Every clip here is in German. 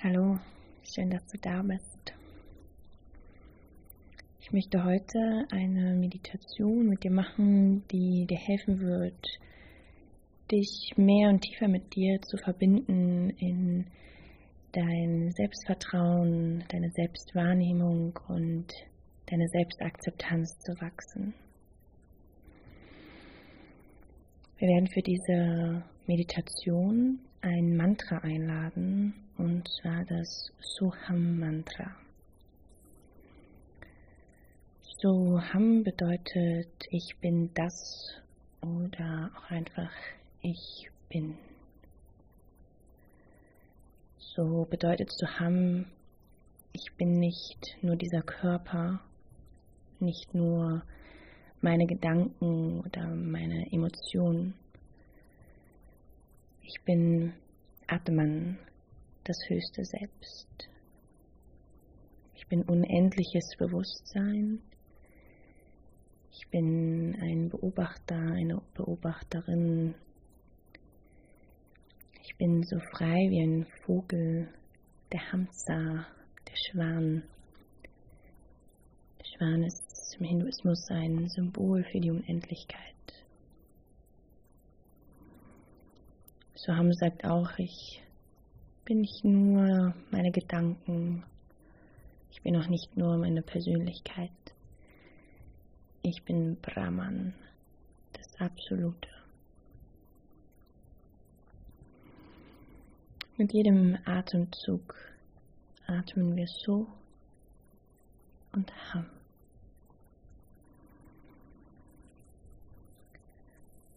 Hallo, schön, dass du da bist. Ich möchte heute eine Meditation mit dir machen, die dir helfen wird, dich mehr und tiefer mit dir zu verbinden in dein Selbstvertrauen, deine Selbstwahrnehmung und deine Selbstakzeptanz zu wachsen. Wir werden für diese Meditation ein Mantra einladen, und zwar das Soham Mantra. Soham bedeutet ich bin das oder auch einfach ich bin. So bedeutet Soham, ich bin nicht nur dieser Körper, nicht nur meine Gedanken oder meine Emotionen. Ich bin Atman, das höchste Selbst. Ich bin unendliches Bewusstsein. Ich bin ein Beobachter, eine Beobachterin. Ich bin so frei wie ein Vogel, der Hamster, der Schwan. Der Schwan ist im Hinduismus ein Symbol für die Unendlichkeit. Soham sagt auch, ich bin nicht nur meine Gedanken, ich bin auch nicht nur meine Persönlichkeit. Ich bin Brahman, das Absolute. Mit jedem Atemzug atmen wir so und ham.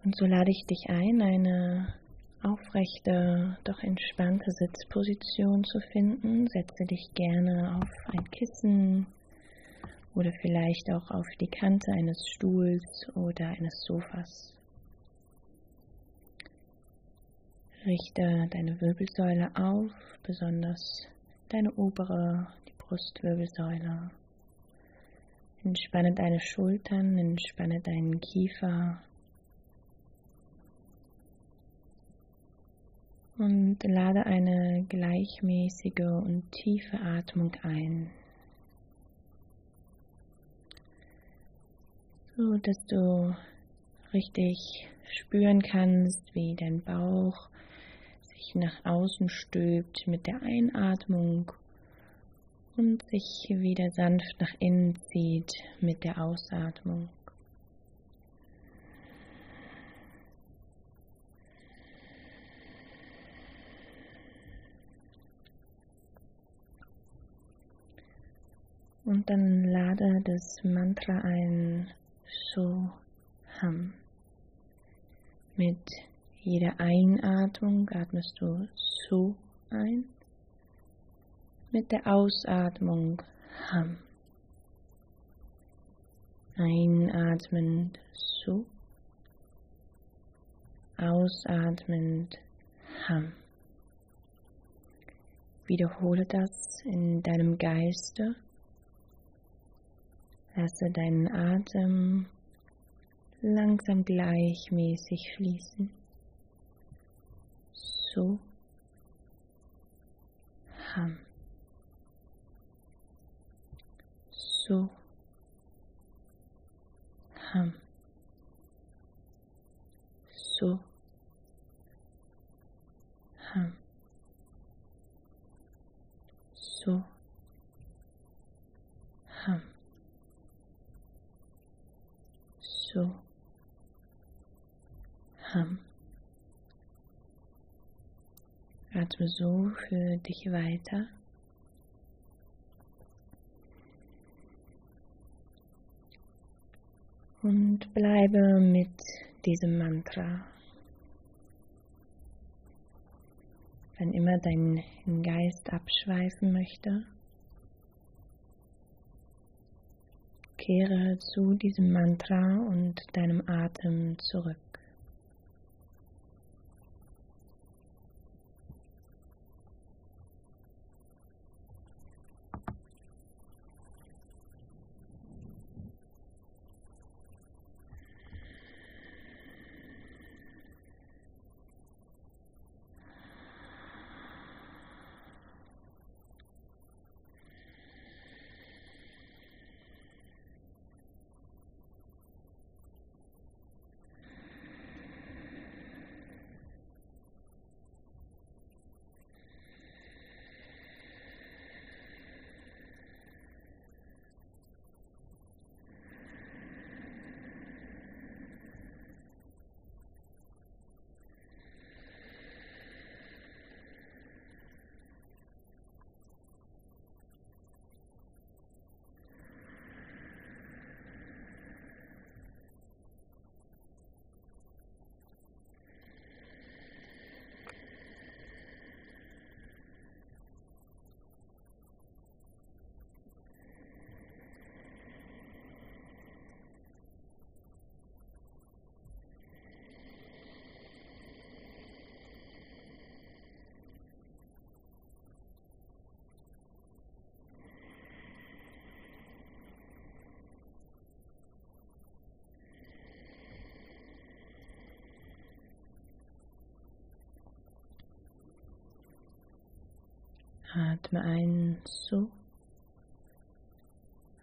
Und so lade ich dich ein, eine aufrechte, doch entspannte Sitzposition zu finden. Setze dich gerne auf ein Kissen oder vielleicht auch auf die Kante eines Stuhls oder eines Sofas. Richte deine Wirbelsäule auf, besonders deine obere, die Brustwirbelsäule. Entspanne deine Schultern, entspanne deinen Kiefer, und lade eine gleichmäßige und tiefe Atmung ein. So dass du richtig spüren kannst, wie dein Bauch sich nach außen stülpt mit der Einatmung und sich wieder sanft nach innen zieht mit der Ausatmung. Und dann lade das Mantra ein So Ham. Mit jeder Einatmung atmest du So ein. Mit der Ausatmung Ham. Einatmend So. Ausatmend Ham. Wiederhole das in deinem Geiste Lasse deinen Atem langsam gleichmäßig fließen. So. Ham. So. Ham. So. Ham. So. Ham. So Ham. Atme so für dich weiter. Und bleibe mit diesem Mantra. Wenn immer dein Geist abschweifen möchte, Kehre zu diesem Mantra und deinem Atem zurück. Atme ein so.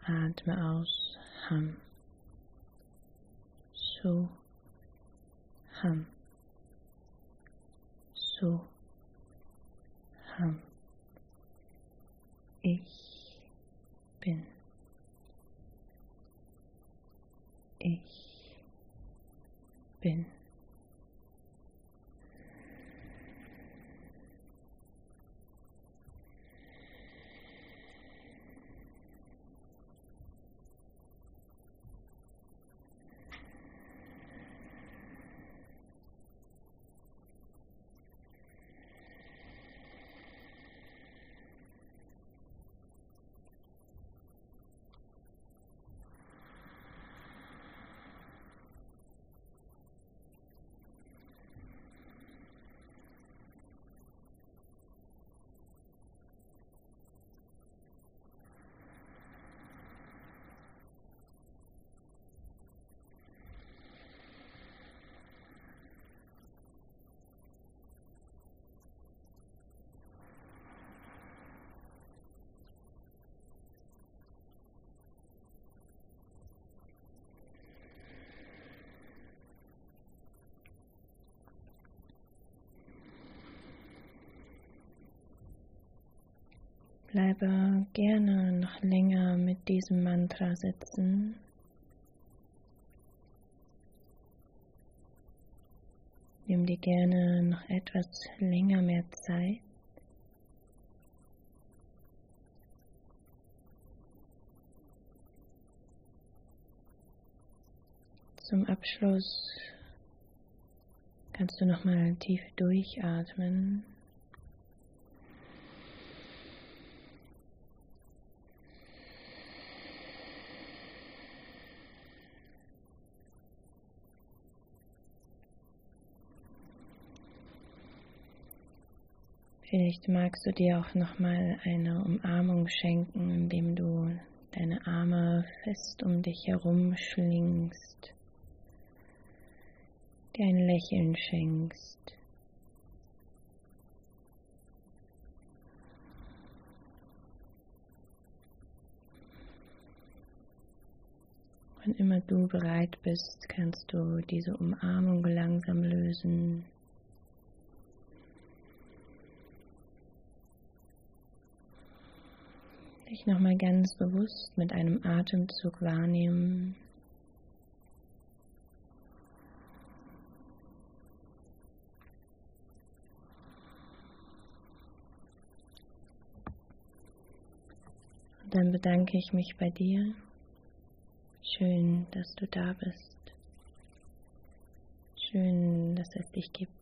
Atme aus Ham. So. Ham. So. Ham. Ich bin. Ich bin. Bleibe gerne noch länger mit diesem Mantra sitzen. Nimm dir gerne noch etwas länger mehr Zeit. Zum Abschluss kannst du nochmal tief durchatmen. Vielleicht magst du dir auch nochmal eine Umarmung schenken, indem du deine Arme fest um dich herum schlingst, dir ein Lächeln schenkst. Wann immer du bereit bist, kannst du diese Umarmung langsam lösen. Dich nochmal ganz bewusst mit einem Atemzug wahrnehmen. Und dann bedanke ich mich bei dir. Schön, dass du da bist. Schön, dass es dich gibt.